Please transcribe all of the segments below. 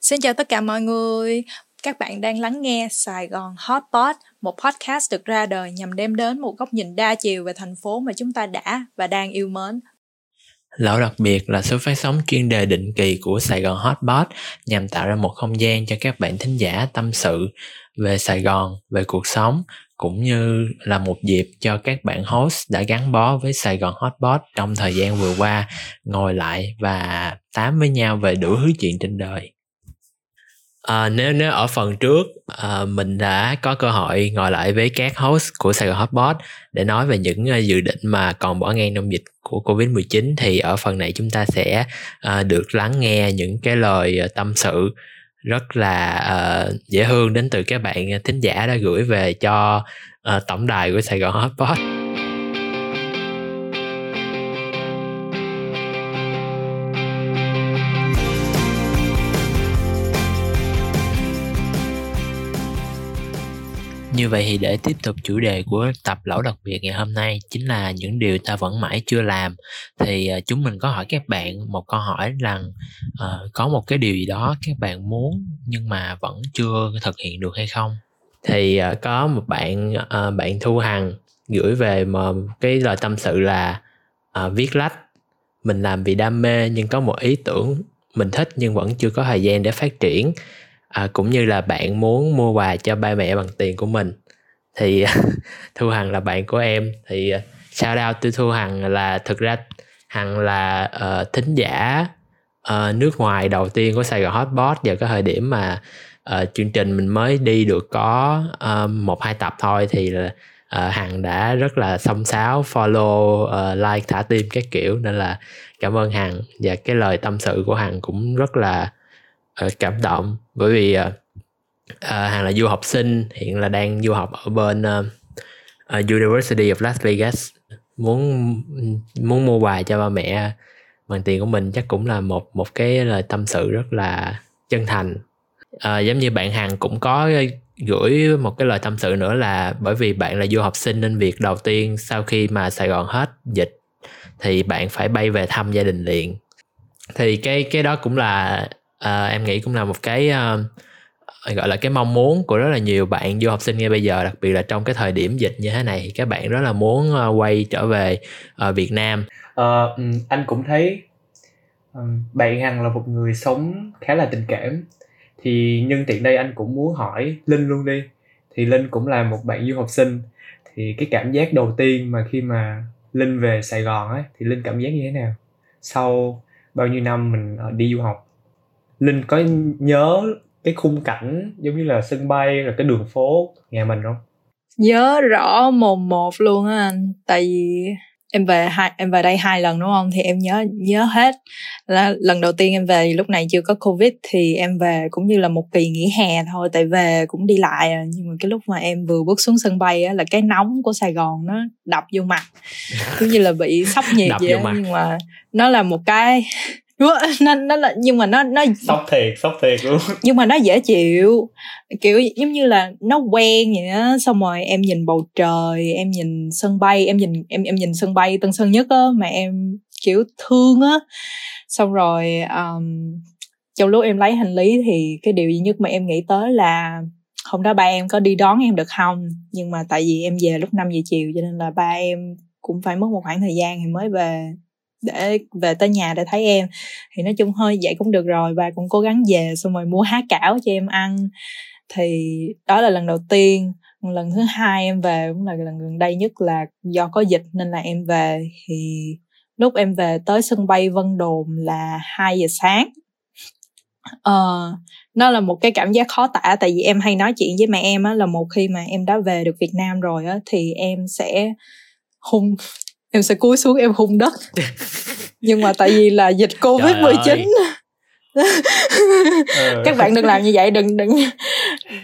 Xin chào tất cả mọi người. Các bạn đang lắng nghe Sài Gòn Hot Pot, một podcast được ra đời nhằm đem đến một góc nhìn đa chiều về thành phố mà chúng ta đã và đang yêu mến. Lão đặc biệt là số phát sóng chuyên đề định kỳ của Sài Gòn Hot Pot nhằm tạo ra một không gian cho các bạn thính giả tâm sự về Sài Gòn, về cuộc sống cũng như là một dịp cho các bạn host đã gắn bó với Sài Gòn Hotpot trong thời gian vừa qua ngồi lại và tám với nhau về đủ thứ chuyện trên đời. À, nếu nếu ở phần trước à, mình đã có cơ hội ngồi lại với các host của Sài Gòn Hotbot để nói về những uh, dự định mà còn bỏ ngang trong dịch của Covid-19 thì ở phần này chúng ta sẽ uh, được lắng nghe những cái lời uh, tâm sự rất là uh, dễ thương đến từ các bạn thính giả đã gửi về cho uh, tổng đài của Sài Gòn Hotbot. Như vậy thì để tiếp tục chủ đề của tập lẩu đặc biệt ngày hôm nay chính là những điều ta vẫn mãi chưa làm thì ờ, chúng mình có hỏi các bạn một câu hỏi rằng uh, có một cái điều gì đó các bạn muốn nhưng mà vẫn chưa thực hiện được hay không? Thì uh, có một bạn uh, bạn Thu Hằng gửi về một cái lời tâm sự là uh, viết lách mình làm vì đam mê nhưng có một ý tưởng mình thích nhưng vẫn chưa có thời gian để phát triển à, cũng như là bạn muốn mua quà cho ba mẹ bằng tiền của mình thì thu hằng là bạn của em. Thì sao shout tôi thu hằng là thực ra hằng là uh, thính giả uh, nước ngoài đầu tiên của sài gòn hotbot vào cái thời điểm mà uh, chương trình mình mới đi được có uh, một hai tập thôi thì là uh, hằng đã rất là xông xáo follow uh, like thả tim các kiểu. Nên là cảm ơn hằng và cái lời tâm sự của hằng cũng rất là uh, cảm động. Bởi vì ờ, ờ, uh, uh, hàng là du học sinh hiện là đang du học ở bên uh, uh, University of Las Vegas. Muốn muốn mua quà cho ba mẹ bằng tiền của mình chắc cũng là một một cái lời tâm sự rất là chân thành. À, giống như bạn hàng cũng có gửi một cái lời tâm sự nữa là bởi vì bạn là du học sinh nên việc đầu tiên sau khi mà Sài Gòn hết dịch thì bạn phải bay về thăm gia đình liền. Thì cái cái đó cũng là à, em nghĩ cũng là một cái uh, gọi là cái mong muốn của rất là nhiều bạn du học sinh ngay bây giờ đặc biệt là trong cái thời điểm dịch như thế này thì các bạn rất là muốn uh, quay trở về uh, Việt Nam. Uh, anh cũng thấy uh, bạn Hằng là một người sống khá là tình cảm. Thì nhân tiện đây anh cũng muốn hỏi Linh luôn đi. Thì Linh cũng là một bạn du học sinh. Thì cái cảm giác đầu tiên mà khi mà Linh về Sài Gòn ấy thì Linh cảm giác như thế nào? Sau bao nhiêu năm mình đi du học? Linh có nhớ cái khung cảnh giống như là sân bay rồi cái đường phố nhà mình không? Nhớ rõ mồm một luôn á anh. Tại vì em về hai em về đây hai lần đúng không? Thì em nhớ nhớ hết. Là lần đầu tiên em về lúc này chưa có covid thì em về cũng như là một kỳ nghỉ hè thôi. Tại về cũng đi lại à. nhưng mà cái lúc mà em vừa bước xuống sân bay á là cái nóng của sài gòn nó đập vô mặt. Cũng như là bị sốc nhiệt vậy nhưng mà nó là một cái nó nó là nhưng mà nó nó sốc thiệt sốc thiệt luôn. Nhưng mà nó dễ chịu. Kiểu giống như là nó quen vậy á xong rồi em nhìn bầu trời em nhìn sân bay em nhìn em em nhìn sân bay tân sơn nhất á mà em kiểu thương á. Xong rồi um, trong lúc em lấy hành lý thì cái điều duy nhất mà em nghĩ tới là hôm đó ba em có đi đón em được không? Nhưng mà tại vì em về lúc 5 giờ chiều cho nên là ba em cũng phải mất một khoảng thời gian thì mới về để về tới nhà để thấy em. Thì nói chung hơi vậy cũng được rồi và cũng cố gắng về xong rồi mua há cảo cho em ăn. Thì đó là lần đầu tiên. Lần thứ hai em về cũng là lần gần đây nhất là do có dịch nên là em về. Thì lúc em về tới sân bay Vân Đồn là 2 giờ sáng. Ờ nó là một cái cảm giác khó tả, tại vì em hay nói chuyện với mẹ em á, là một khi mà em đã về được Việt Nam rồi á, thì em sẽ hung em sẽ cúi xuống em hung đất nhưng mà tại vì là dịch covid 19 ừ. các bạn đừng làm như vậy đừng đừng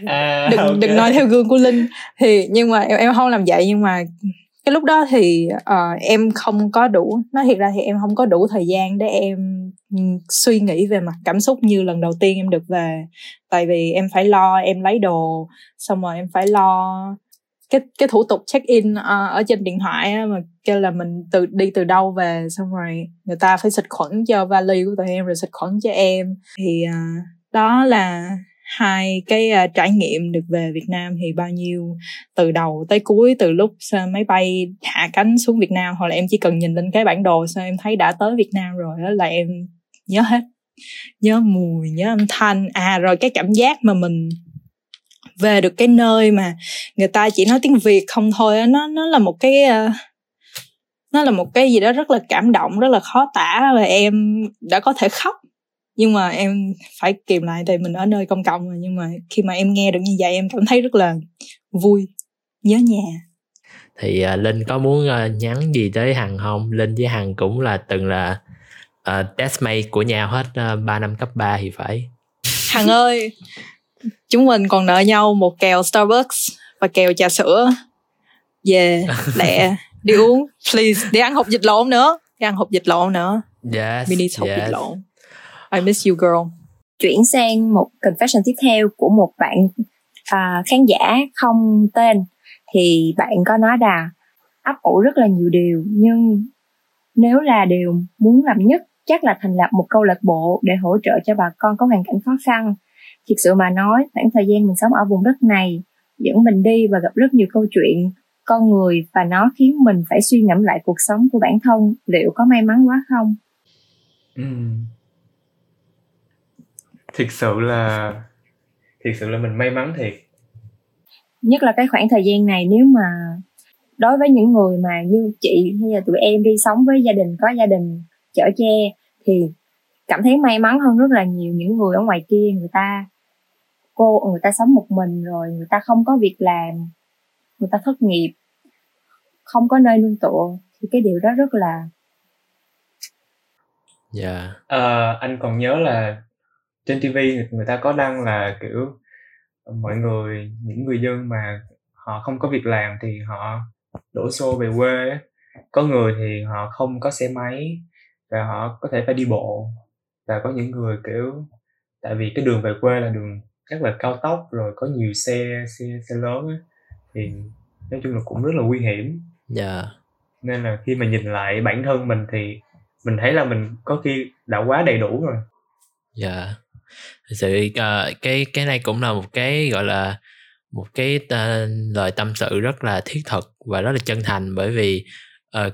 à, đừng okay. đừng nói theo gương của linh thì nhưng mà em em không làm vậy nhưng mà cái lúc đó thì uh, em không có đủ nói thiệt ra thì em không có đủ thời gian để em suy nghĩ về mặt cảm xúc như lần đầu tiên em được về tại vì em phải lo em lấy đồ xong rồi em phải lo cái cái thủ tục check in uh, ở trên điện thoại á, mà kêu là mình từ đi từ đâu về xong rồi người ta phải xịt khuẩn cho vali của tụi em rồi xịt khuẩn cho em. Thì uh, đó là hai cái uh, trải nghiệm được về Việt Nam thì bao nhiêu từ đầu tới cuối từ lúc máy bay hạ cánh xuống Việt Nam. Hoặc là em chỉ cần nhìn lên cái bản đồ sao em thấy đã tới Việt Nam rồi đó là em nhớ hết. Nhớ mùi nhớ âm thanh. À rồi cái cảm giác mà mình về được cái nơi mà người ta chỉ nói tiếng việt không thôi nó nó là một cái uh, nó là một cái gì đó rất là cảm động rất là khó tả và em đã có thể khóc. Nhưng mà em phải kìm lại tại mình ở nơi công cộng rồi nhưng mà khi mà em nghe được như vậy em cảm thấy rất là vui nhớ nhà. Thì uh, linh có muốn uh, nhắn gì tới hằng không? Linh với hằng cũng là từng là uh, testmate của nhau hết uh, 3 năm cấp 3 thì phải. Hằng ơi chúng mình còn nợ nhau một kèo starbucks và kèo trà sữa. Về lẹ đi uống. Please đi ăn hộp dịch lộn nữa. Đi ăn hộp dịch lộn nữa. Yes, mini hộp yes. dịch lộn. I miss you girl. Chuyển sang một confession tiếp theo của một bạn uh, khán giả không tên. Thì bạn có nói là ấp ủ rất là nhiều điều nhưng nếu là điều muốn làm nhất chắc là thành lập một câu lạc bộ để hỗ trợ cho bà con có hoàn cảnh khó khăn thực sự mà nói khoảng thời gian mình sống ở vùng đất này dẫn mình đi và gặp rất nhiều câu chuyện con người và nó khiến mình phải suy ngẫm lại cuộc sống của bản thân liệu có may mắn quá không ừ. thực sự là thực sự là mình may mắn thiệt nhất là cái khoảng thời gian này nếu mà đối với những người mà như chị hay là tụi em đi sống với gia đình có gia đình chở che thì cảm thấy may mắn hơn rất là nhiều những người ở ngoài kia người ta cô người ta sống một mình rồi người ta không có việc làm người ta thất nghiệp không có nơi nương tựa thì cái điều đó rất là dạ yeah. à, anh còn nhớ là trên tv người ta có đăng là kiểu mọi người những người dân mà họ không có việc làm thì họ đổ xô về quê có người thì họ không có xe máy và họ có thể phải đi bộ và có những người kiểu tại vì cái đường về quê là đường rất là cao tốc rồi có nhiều xe xe xe lớn ấy, thì nói chung là cũng rất là nguy hiểm dạ yeah. nên là khi mà nhìn lại bản thân mình thì mình thấy là mình có khi đã quá đầy đủ rồi dạ yeah. thực sự uh, cái cái này cũng là một cái gọi là một cái uh, lời tâm sự rất là thiết thực và rất là chân thành bởi vì uh,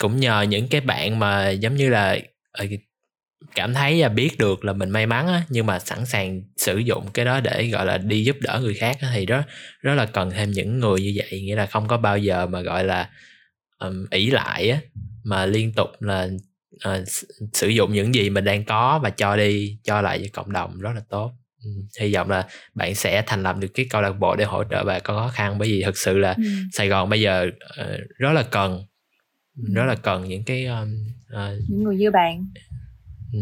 cũng nhờ những cái bạn mà giống như là uh, cảm thấy và biết được là mình may mắn á, nhưng mà sẵn sàng sử dụng cái đó để gọi là đi giúp đỡ người khác á, thì rất rất là cần thêm những người như vậy. Nghĩa là không có bao giờ mà gọi là um, ỷ lại á mà liên tục là uh, sử dụng những gì mình đang có và cho đi cho lại cho cộng đồng rất là tốt. Ừ, hy vọng là bạn sẽ thành lập được cái câu lạc bộ để hỗ trợ bà con khó khăn. Bởi vì thực sự là ừ. Sài Gòn bây giờ uh, rất là cần rất là cần những cái um, uh, những người như bạn Ừ.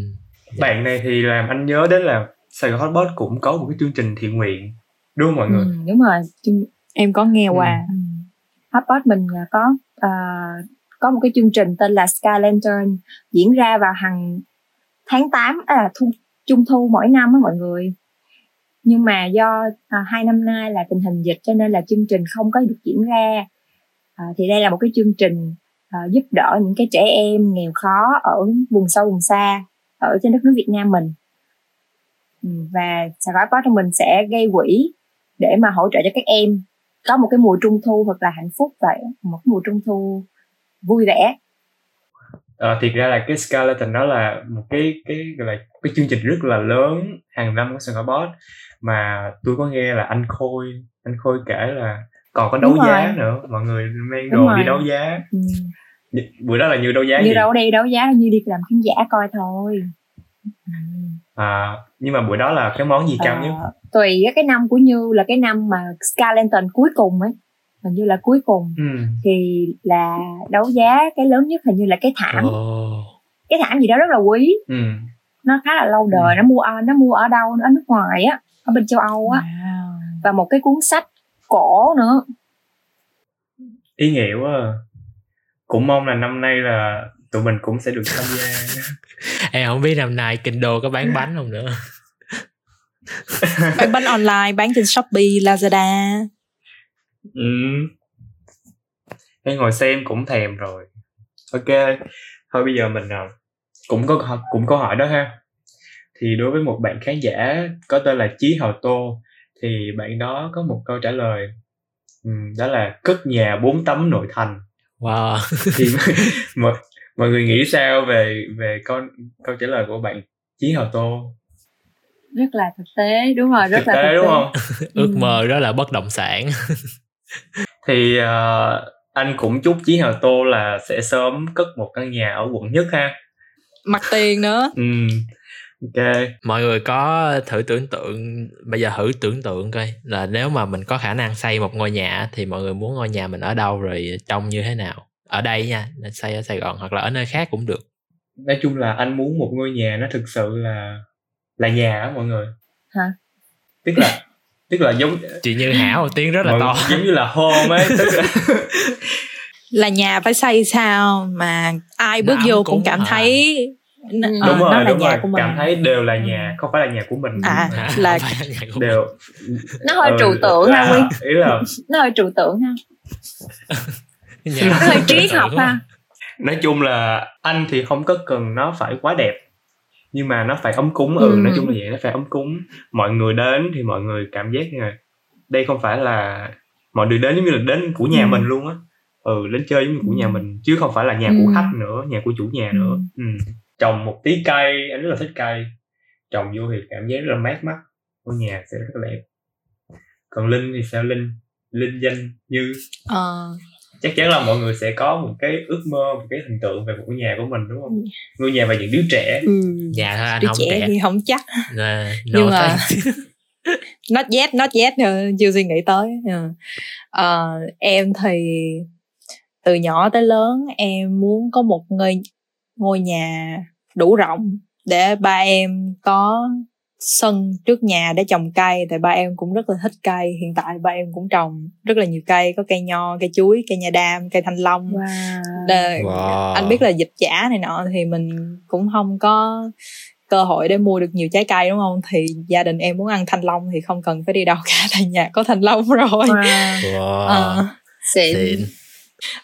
Dạ. bạn này thì làm anh nhớ đến là Sài Gòn Hotbot cũng có một cái chương trình thiện nguyện đúng không mọi người? Ừ, đúng rồi, em có nghe qua. Ừ. Hotbot mình có uh, có một cái chương trình tên là Sky Lantern diễn ra vào hàng tháng 8 à thu trung thu mỗi năm á mọi người nhưng mà do à, hai năm nay là tình hình dịch cho nên là chương trình không có được diễn ra à, thì đây là một cái chương trình à, giúp đỡ những cái trẻ em nghèo khó ở vùng sâu vùng xa ở trên đất nước Việt Nam mình. Ừ, và Sài Gòn Post mình sẽ gây quỹ để mà hỗ trợ cho các em có một cái mùa trung thu thật là hạnh phúc và một mùa trung thu vui vẻ. À, thiệt ra là cái skeleton đó là một cái cái gọi là cái chương trình rất là lớn hàng năm của Sài Gòn mà tôi có nghe là anh Khôi anh Khôi kể là còn có đấu Đúng giá rồi. nữa mọi người mang đồ đi đấu giá. Ừ. bữa đó là như đấu giá như gì? đâu đi đấu giá như đi làm khán giả coi thôi à nhưng mà buổi đó là cái món gì cao à, nhất tùy cái năm của như là cái năm mà Scarleton cuối cùng ấy hình như là cuối cùng ừ. thì là đấu giá cái lớn nhất hình như là cái thảm oh. cái thảm gì đó rất là quý ừ. nó khá là lâu đời ừ. nó mua nó mua ở đâu ở nước ngoài á ở bên châu âu á wow. và một cái cuốn sách cổ nữa ý nghĩa quá à. Cũng mong là năm nay là tụi mình cũng sẽ được tham gia. Em không biết năm nay kinh đô có bán bánh không nữa. Bán bánh online bán trên shopee lazada. Ừ. Em ngồi xem cũng thèm rồi. Ok thôi bây giờ mình à, cũng có cũng có hỏi đó ha. Thì đối với một bạn khán giả có tên là Chí Hào Tô thì bạn đó có một câu trả lời um, đó là cất nhà bốn tấm nội thành wow. Thì mọi, mọi người nghĩ sao về về con câu trả lời của bạn Chí Hào Tô? Rất là thực tế đúng rồi rất thực là tế thực đúng tế. không? Ước mơ đó là bất động sản. Thì uh, anh cũng chúc Chí Hào Tô là sẽ sớm cất một căn nhà ở quận nhất ha. Mặt tiền nữa. Ừ ok. Mọi người có thử tưởng tượng bây giờ thử tưởng tượng coi là nếu mà mình có khả năng xây một ngôi nhà thì mọi người muốn ngôi nhà mình ở đâu rồi trông như thế nào? Ở đây nha xây ở sài gòn hoặc là ở nơi khác cũng được. Nói chung là anh muốn một ngôi nhà nó thực sự là là nhà á mọi người. Hả? tức là tức là giống chị như hảo một tiếng rất là mọi- to. giống như là home ấy tức là là nhà phải xây sao mà ai bước Nó vô cũng cúng cảm à. thấy ờ, đúng rồi nó là đúng nhà rồi của mình cảm thấy đều là nhà không phải là nhà của mình À. Hả? là- đều nó hơi ừ, trừu tượng ha là- Nguyên ý là nó hơi trừu tượng ha Nhà nó hơi trí học ha nói chung là anh thì không có cần nó phải quá đẹp nhưng mà nó phải ấm cúng ừ Ừ. nói chung là vậy nó phải ấm cúng mọi người đến thì mọi người cảm giác như là đây không phải là mọi người đến giống như là đến của nhà Ừ. mình luôn á ừ đến chơi giống như của Ừ. nhà mình chứ không phải là nhà Ừ. của khách nữa nhà của chủ nhà Ừ. nữa ừ. Trồng một tí cây anh rất là thích cây. Trồng vô thì cảm giác rất là mát mắt ngôi nhà sẽ rất là đẹp. Còn linh thì sao linh? Linh danh như? Ờ, chắc chắn là mọi người sẽ có một cái ước mơ một cái hình tượng về một ngôi nhà của mình đúng không? Ngôi nhà và những đứa trẻ. Ừ. nhà thôi anh đứa không trẻ trẻ thì không chắc. Nè, Nhưng mà- not yet not yet ờ, chưa suy nghĩ tới. Ờ. Ờ, em thì từ nhỏ tới lớn em muốn có một ngôi ngôi nhà đủ rộng để ba em có sân trước nhà để trồng cây tại ba em cũng rất là thích cây hiện tại ba em cũng trồng rất là nhiều cây có cây nho cây chuối cây nha đam cây thanh long wow. Wow. anh biết là dịch giả này nọ thì mình cũng không có cơ hội để mua được nhiều trái cây đúng không thì gia đình em muốn ăn thanh long thì không cần phải đi đâu cả tại nhà có thanh long rồi wow. wow. Ờ, xịn Xịn.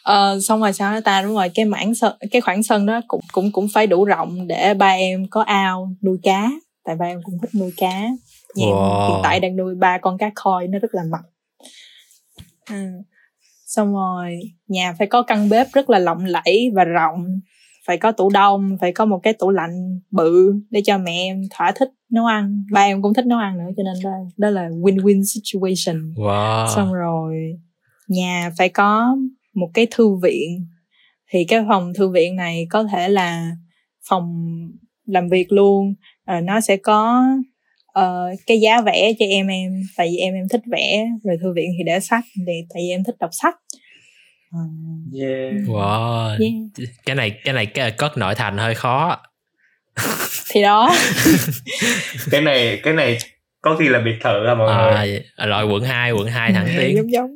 Ờ, xong rồi sao nữa ta đúng rồi cái mảng sân cái khoảng sân đó cũng cũng cũng phải đủ rộng để ba em có ao nuôi cá. Tại ba em cũng thích nuôi cá nhà Wow. hiện tại đang nuôi ba con cá koi nó rất là mập. Ừ. xong rồi nhà phải có căn bếp rất là lộng lẫy và rộng. Phải có tủ đông phải có một cái tủ lạnh bự để cho mẹ em thỏa thích nấu ăn. Ba em cũng thích nấu ăn nữa cho nên đó, đó là win-win situation. Wow. Xong rồi nhà phải có một cái thư viện. Thì cái phòng thư viện này có thể là phòng làm việc luôn. Ờ, nó sẽ có ờ, cái giá vẽ cho em em tại vì em em thích vẽ. Rồi thư viện thì để sách thì tại vì em thích đọc sách. Ờ, yeah. Wow. Yeah. cái này cái này cái cất nội thành hơi khó. Thì đó. Cái này cái này có khi là biệt thự à mọi người. à, loại quận 2, quận 2 thẳng tiến. Giống giống.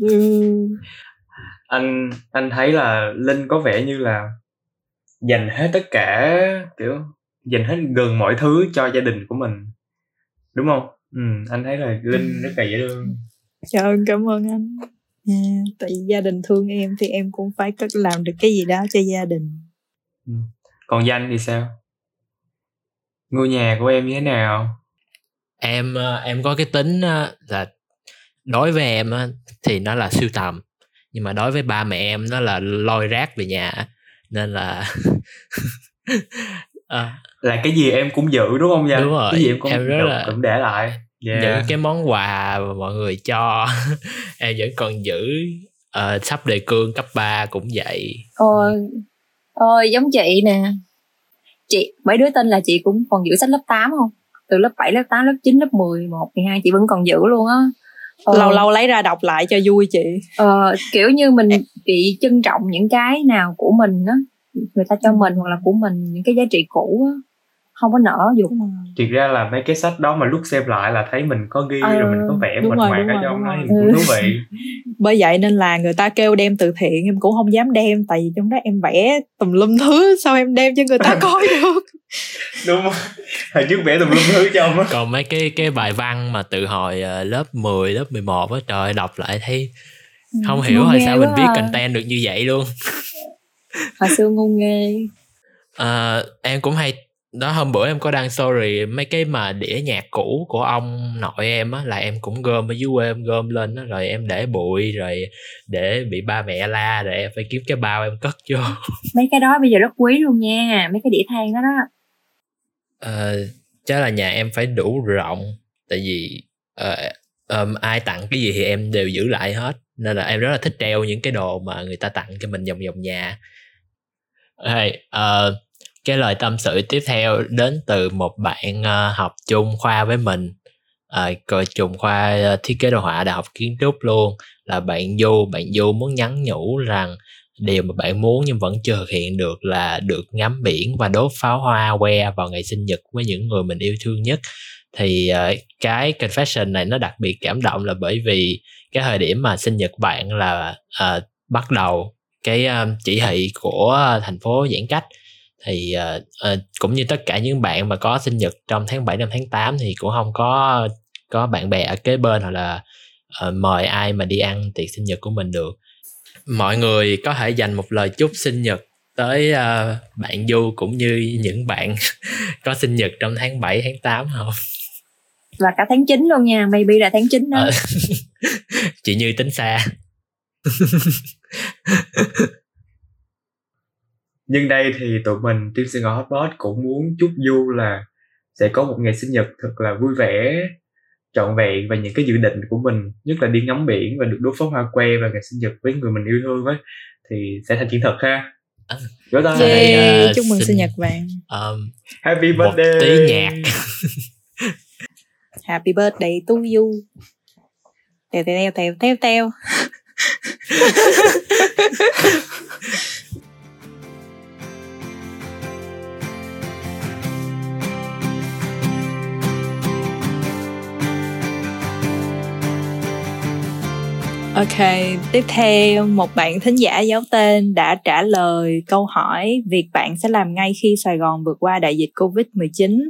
Ừ. anh anh thấy là linh có vẻ như là dành hết tất cả kiểu dành hết gần mọi thứ cho gia đình của mình đúng không? Ừ anh thấy là linh rất là dễ thương. Trời ơi, cảm ơn anh. Yeah. tại vì gia đình thương em thì em cũng phải có làm được cái gì đó cho gia đình. Còn danh thì sao? Ngôi nhà của em như thế nào? Em ờ, em có cái tính ờ, là đối với em á, thì nó là siêu tầm nhưng mà đối với ba mẹ em nó là lôi rác về nhà nên là Ờ, là cái gì em cũng giữ đúng không danh Đúng rồi, cái gì em cũng em rất cũng- là- cũng để lại. Yeah. những cái món quà mà mọi người cho. Em vẫn còn giữ Ờ, sắp đề cương cấp 3 cũng vậy. Ôi ôi giống chị nè. Chị mấy đứa tên là chị cũng còn giữ sách lớp 8 không? Từ lớp 7, lớp 8, lớp 9, lớp 10, 11, 12 chị vẫn còn giữ luôn á Ờ, lâu lâu lấy ra đọc lại cho vui chị. Ờ, kiểu như mình chị trân trọng những cái nào của mình á người ta cho mình hoặc là của mình những cái giá trị cũ á không có nở dục thiệt ra là mấy cái sách đó mà lúc xem lại là thấy mình có ghi Ờ, rồi mình có vẽ đúng ở rồi, trong cũng Ừ. thú vị. Bởi vậy nên là người ta kêu đem từ thiện em cũng không dám đem tại vì trong đó em vẽ tùm lum thứ sao em đem cho người ta coi được? Đúng không hồi trước vẽ tùm lum thứ trong á. Còn mấy cái cái bài văn mà từ hồi ờ, lớp 10, lớp 11 á trời đọc lại thấy không hiểu ngu hồi sao mình viết à. content được như vậy luôn. Hồi xưa ngu nghê Ờ, em cũng hay đó hôm bữa em có đăng story mấy cái mà đĩa nhạc cũ của ông nội em á là em cũng gom ở dưới quê em gom lên đó rồi em để bụi rồi để bị ba mẹ la rồi em phải kiếm cái bao em cất vô. Mấy cái đó bây giờ rất quý luôn nha mấy cái đĩa than đó đó. Ờ, chắc là nhà em phải đủ rộng tại vì uh, um, ai tặng cái gì thì em đều giữ lại hết. Nên là em rất là thích treo những cái đồ mà người ta tặng cho mình vòng vòng nhà. Hey, uh, cái lời tâm sự tiếp theo đến từ một bạn uh, học chung khoa với mình. Ờ, uh, coi trùng khoa uh, thiết kế đồ họa đại học kiến trúc luôn. Là bạn du bạn du muốn nhắn nhủ rằng điều mà bạn muốn nhưng vẫn chưa thực hiện được là được ngắm biển và đốt pháo hoa que vào ngày sinh nhật với những người mình yêu thương nhất. Thì uh, cái confession này nó đặc biệt cảm động là bởi vì cái thời điểm mà sinh nhật bạn là uh, bắt đầu cái uh, chỉ thị của thành phố giãn cách thì uh, uh, cũng như tất cả những bạn mà có sinh nhật trong tháng 7 năm tháng 8 thì cũng không có có bạn bè ở kế bên hoặc là uh, mời ai mà đi ăn tiệc sinh nhật của mình được mọi người có thể dành một lời chúc sinh nhật tới uh, bạn Du cũng như những bạn có sinh nhật trong tháng 7 tháng 8 không? Và cả tháng 9 luôn nha, maybe là tháng 9 đó. Ờ, chị Như tính xa. nhưng đây thì tụi mình team Sài Gòn Hotbot cũng muốn chúc Du là sẽ có một ngày sinh nhật thật là vui vẻ trọn vẹn và những cái dự định của mình nhất là đi ngắm biển và được đốt pháo hoa que và ngày sinh nhật với người mình yêu thương ấy thì sẽ thành hiện thực ha. Gửi tay yeah, uh, chúc mừng sinh nhật bạn. um, happy birthday. một tí nhạc. Happy birthday to you. Teo teo teo teo teo Ok, tiếp theo một bạn thính giả giấu tên đã trả lời câu hỏi việc bạn sẽ làm ngay khi Sài Gòn vượt qua đại dịch Covid-19.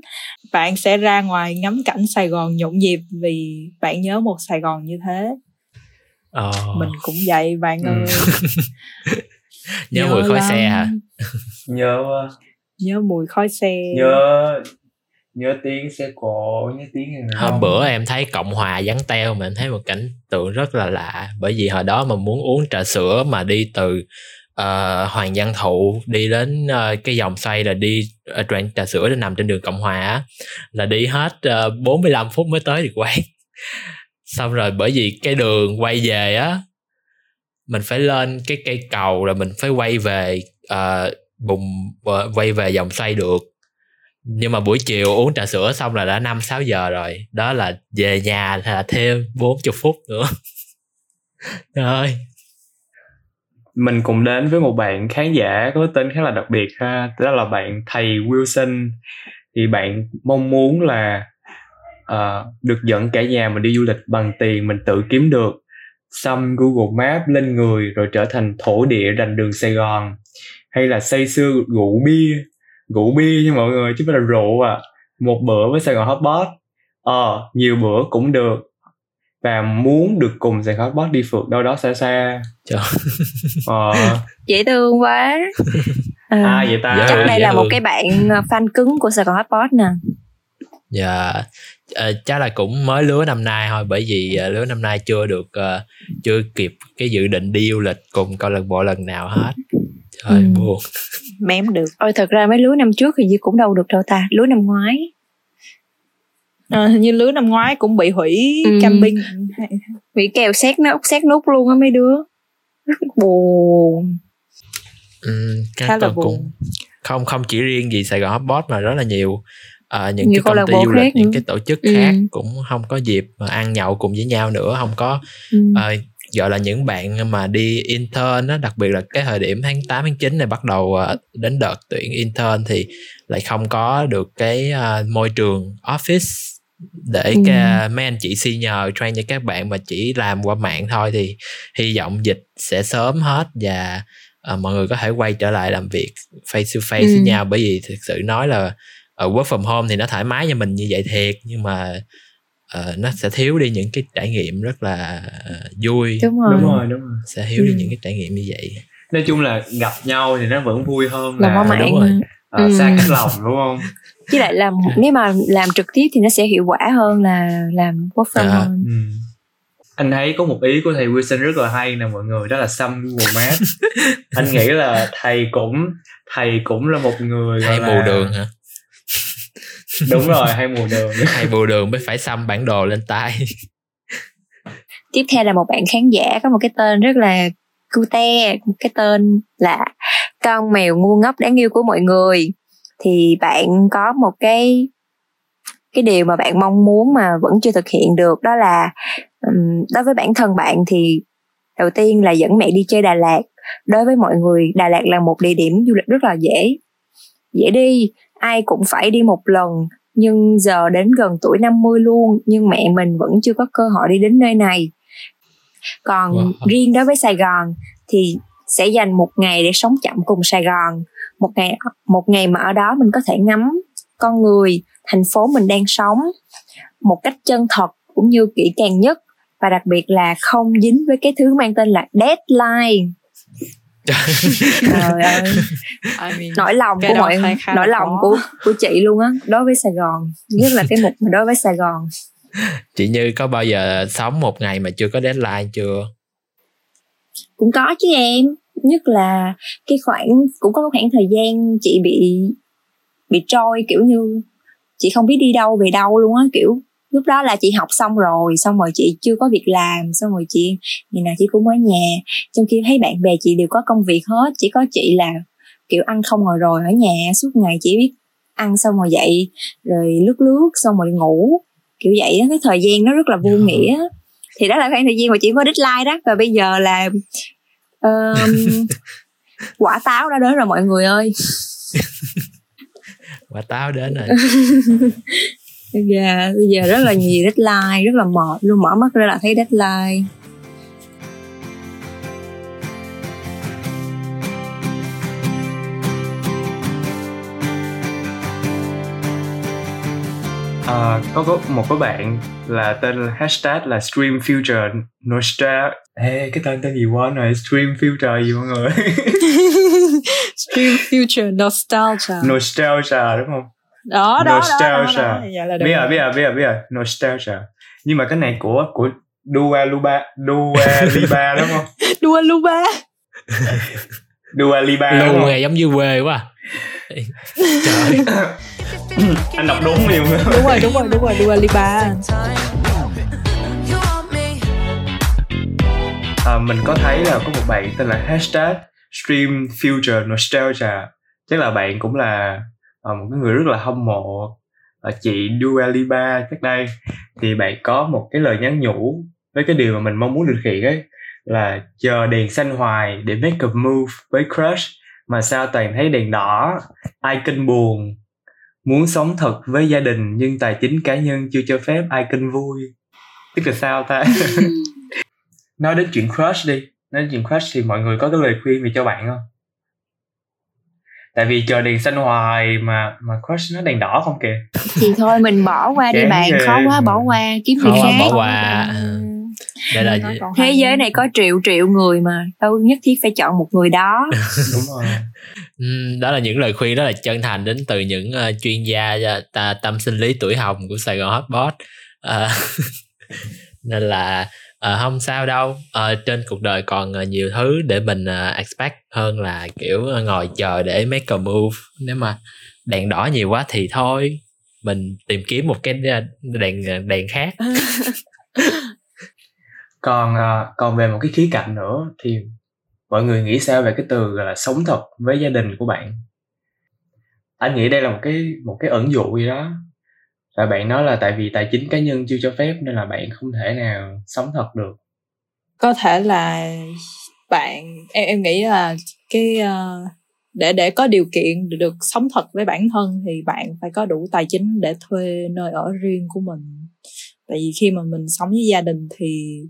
Bạn sẽ ra ngoài ngắm cảnh Sài Gòn nhộn nhịp vì bạn nhớ một Sài Gòn như thế. Oh. Mình cũng vậy bạn ừ. ơi. nhớ, nhớ mùi khói lắm. xe hả? nhớ nhớ mùi khói xe. Nhớ nhớ tiếng xe cộ nhớ tiếng hôm bữa em thấy cộng hòa vắng teo mà em thấy một cảnh tượng rất là lạ. Bởi vì hồi đó mà muốn uống trà sữa mà đi từ uh, hoàng văn thụ đi đến uh, cái dòng xoay là đi uh, đoạn trà sữa để nằm trên đường cộng hòa á là đi hết uh, 45 phút mới tới được quán. Xong rồi bởi vì cái đường quay về á mình phải lên cái cây cầu rồi mình phải quay về uh, bùng uh, quay về dòng xoay được nhưng mà buổi chiều uống trà sữa xong là đã năm sáu giờ rồi. Đó là về nhà là thêm 40 phút nữa. Rồi mình cùng đến với một bạn khán giả có tên khá là đặc biệt ha. Đó là bạn thầy Wilson. Thì bạn mong muốn là uh, được dẫn cả nhà mình đi du lịch bằng tiền mình tự kiếm được. Xăm Google Maps lên người rồi trở thành thổ địa rành đường Sài Gòn. Hay là say sưa rượu bia rượu bia nha mọi người chứ không phải là rượu à. Một bữa với Sài Gòn Hotbot ờ nhiều bữa cũng được. Và muốn được cùng Sài Gòn Hotbot đi phượt đâu đó xa xa. Trời. ờ. Dễ thương quá. À, à vậy ta. Chắc đây là một cái bạn ờ, fan cứng của Sài Gòn Hotbot nè. Dạ. Uh, chắc là cũng mới lứa năm nay thôi bởi vì uh, lứa năm nay chưa được uh, chưa kịp cái dự định đi du lịch cùng câu lạc bộ lần nào hết trời ừ. buồn mém được ôi thật ra mấy lứa năm trước thì cũng đâu được đâu ta lứa năm ngoái à, hình như lứa năm ngoái cũng bị hủy ừ. camping bị kèo xét nó xét nút luôn á mấy đứa rất buồn ừ, các Khá là buồn. cũng không không chỉ riêng gì Sài Gòn Hotbot mà rất là nhiều à, những nhiều cái công ty du lịch những cái tổ chức ừ. khác cũng không có dịp mà ăn nhậu cùng với nhau nữa không có ừ. uh, gọi là những bạn mà đi intern á đặc biệt là cái thời điểm tháng 8 tháng 9 này bắt đầu uh, đến đợt tuyển intern thì lại không có được cái uh, môi trường office để ừ. cái, mấy anh chị senior train cho các bạn mà chỉ làm qua mạng thôi thì hy vọng dịch sẽ sớm hết và uh, mọi người có thể quay trở lại làm việc face to face ừ. với nhau bởi vì thực sự nói là ở work from home thì nó thoải mái cho mình như vậy thiệt nhưng mà uh, nó sẽ thiếu đi những cái trải nghiệm rất là uh, vui. Đúng rồi. Đúng rồi đúng rồi. Sẽ thiếu ừ. đi những cái trải nghiệm như vậy. Nói chung là gặp nhau thì nó vẫn vui hơn là, là đúng rồi. Uh, xa cách lòng đúng không? Với lại làm nếu mà làm trực tiếp thì nó sẽ hiệu quả hơn là làm work from À. home. Ừ. anh thấy có một ý của thầy Wilson rất là hay nè mọi người đó là xăm Google Maps anh nghĩ là thầy cũng thầy cũng là một người gọi hay là... mù đường hả đúng rồi hay mù đường. Hay mù đường mới phải xăm bản đồ lên tay. Tiếp theo là một bạn khán giả có một cái tên rất là cute một cái tên là con mèo ngu ngốc đáng yêu của mọi người. Thì bạn có một cái cái điều mà bạn mong muốn mà vẫn chưa thực hiện được đó là um, đối với bản thân bạn thì đầu tiên là dẫn mẹ đi chơi Đà Lạt. Đối với mọi người Đà Lạt là một địa điểm du lịch rất là dễ dễ đi ai cũng phải đi một lần. Nhưng giờ đến gần tuổi 50 luôn nhưng mẹ mình vẫn chưa có cơ hội đi đến nơi này. Còn Wow. riêng đối với Sài Gòn thì sẽ dành một ngày để sống chậm cùng Sài Gòn. Một ngày một ngày mà ở đó mình có thể ngắm con người thành phố mình đang sống một cách chân thật cũng như kỹ càng nhất. Và đặc biệt là không dính với cái thứ mang tên là deadline Trời ơi, I mean, nỗi lòng của mọi khá- khá nỗi lòng khó. của của chị luôn á đối với Sài Gòn. Nhất là cái mục mà đối với Sài Gòn. Chị như có bao giờ sống một ngày mà chưa có deadline chưa? Cũng có chứ em. Nhất là cái khoảng cũng có khoảng thời gian chị bị bị trôi kiểu như chị không biết đi đâu về đâu luôn á kiểu lúc đó là chị học xong rồi xong rồi chị chưa có việc làm xong rồi chị ngày nào chị cũng ở nhà. Trong khi thấy bạn bè chị đều có công việc hết chỉ có chị là kiểu ăn không ngồi rồi ở nhà suốt ngày chỉ biết ăn xong rồi dậy rồi lướt lướt xong rồi ngủ kiểu vậy đó cái thời gian nó rất là vô Dạ. nghĩa. Thì đó là khoảng thời gian mà chị có deadline đó. Và bây giờ là um, quả táo đã đến rồi mọi người ơi. Quả táo đến rồi giờ bây giờ rất là nhiều deadline rất là mệt luôn mở mắt ra là thấy deadline. Ờ, có có một cái bạn là tên là hashtag là stream future nostalgia Ê, cái tên tên gì quên rồi stream future gì mọi người? Stream Future Nostalgia. Nostalgia đúng không đó đó đó, đó, Nostalgia. đó. Dạ là biết à rồi. biết à biết à biết à nostalgia. Nhưng mà cái này của của Dua Lipa Dua Lipa đúng không? Dua Lipa Dua Lipa không? nghe giống như quê quá. Trời. Anh đọc đúng nhiều nữa đúng rồi đúng rồi đúng rồi Dua Lipa à, mình có thấy là có một bạn tên là hashtag stream future nostalgia. Chắc là bạn cũng là ờ, một cái người rất là hâm mộ ờ, chị Dua Lipa trước đây. Thì bạn có một cái lời nhắn nhủ với cái điều mà mình mong muốn thực hiện ấy là chờ đèn xanh hoài để make a move với crush mà sao toàn thấy đèn đỏ ai kinh buồn. Muốn sống thật với gia đình nhưng tài chính cá nhân chưa cho phép ai kinh vui. Tức là sao ta? Nói đến chuyện crush đi. Nói đến chuyện crush thì mọi người có cái lời khuyên gì cho bạn không tại vì chờ đèn xanh hoài mà mà crush nó đèn đỏ không kìa. Thì thôi mình bỏ qua đi bạn. khó quá bỏ qua. Kiếm việc quá, khác. bỏ qua. Ừ. đây là còn thế giới này có triệu triệu người mà. Đâu nhất thiết phải chọn một người đó. Đúng rồi. Ừm, đó là những lời khuyên rất là chân thành đến từ những ờ, chuyên gia ta, tâm sinh lý tuổi hồng của Sài Gòn Hotbot Ờ, nên là ờ, không sao đâu. Ờ, trên cuộc đời còn ờ, nhiều thứ để mình ờ, expect hơn là kiểu ngồi chờ để make a move. Nếu mà đèn đỏ nhiều quá thì thôi mình tìm kiếm một cái đèn đèn khác. Còn à, còn về một cái khía cạnh nữa thì mọi người nghĩ sao về cái từ gọi là sống thật với gia đình của bạn? Anh nghĩ đây là một cái một cái ẩn dụ gì đó và bạn nói là tại vì tài chính cá nhân chưa cho phép nên là bạn không thể nào sống thật được. Có thể là bạn em em nghĩ là cái uh, để để có điều kiện được, được sống thật với bản thân thì bạn phải có đủ tài chính để thuê nơi ở riêng của mình. Tại vì khi mà mình sống với gia đình thì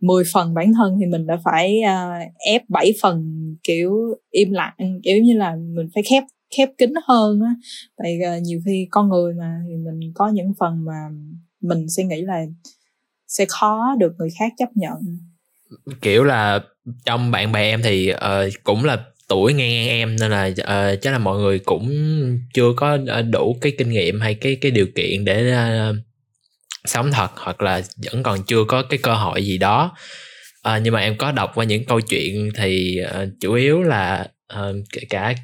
10 phần bản thân thì mình đã phải uh, ép 7 phần kiểu im lặng kiểu như là mình phải khép khép kín hơn á. Tại uh, nhiều khi con người mà thì mình có những phần mà mình sẽ nghĩ là sẽ khó được người khác chấp nhận. Kiểu là trong bạn bè em thì uh, cũng là tuổi ngang ngang em nên là uh, chắc là mọi người cũng chưa có đủ cái kinh nghiệm hay cái cái điều kiện để uh, sống thật hoặc là vẫn còn chưa có cái cơ hội gì đó. Uh, nhưng mà em có đọc qua những câu chuyện thì uh, chủ yếu là uh, kể cả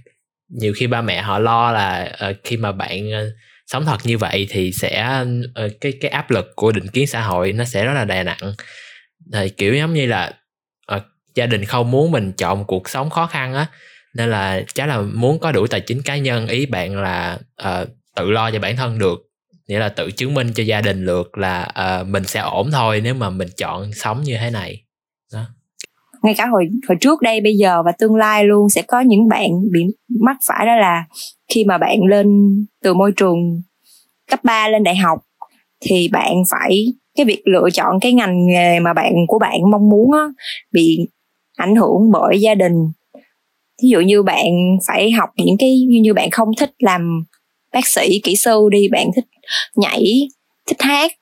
nhiều khi ba mẹ họ lo là uh, khi mà bạn uh, sống thật như vậy thì sẽ uh, cái cái áp lực của định kiến xã hội nó sẽ rất là đè nặng. Thì kiểu giống như là uh, gia đình không muốn mình chọn một cuộc sống khó khăn á nên là chắc là muốn có đủ tài chính cá nhân ý bạn là uh, tự lo cho bản thân được nghĩa là tự chứng minh cho gia đình được là uh, mình sẽ ổn thôi nếu mà mình chọn sống như thế này. Đó ngay cả hồi hồi trước đây bây giờ và tương lai luôn sẽ có những bạn bị mắc phải đó là khi mà bạn lên từ môi trường cấp 3 lên đại học thì bạn phải cái việc lựa chọn cái ngành nghề mà bạn của bạn mong muốn á, bị ảnh hưởng bởi gia đình. Ví dụ như bạn phải học những cái như như bạn không thích làm bác sĩ kỹ sư đi bạn thích nhảy thích hát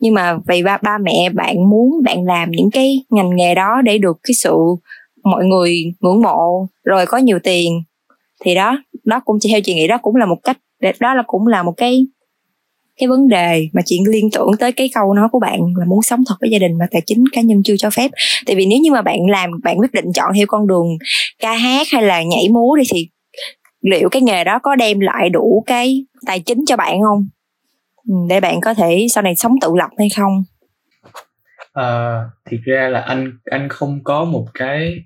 nhưng mà vì ba ba mẹ bạn muốn bạn làm những cái ngành nghề đó để được cái sự mọi người ngưỡng mộ, rồi có nhiều tiền, thì đó đó cũng theo chị nghĩ đó cũng là một cách đó là cũng là một cái cái vấn đề mà chị liên tưởng tới cái câu nói của bạn là muốn sống thật với gia đình mà tài chính cá nhân chưa cho phép. Tại vì nếu như mà bạn làm, bạn quyết định chọn theo con đường ca hát hay là nhảy múa đi thì liệu cái nghề đó có đem lại đủ cái tài chính cho bạn không? Để bạn có thể sau này sống tự lập hay không? À, thiệt ra là anh anh không có một cái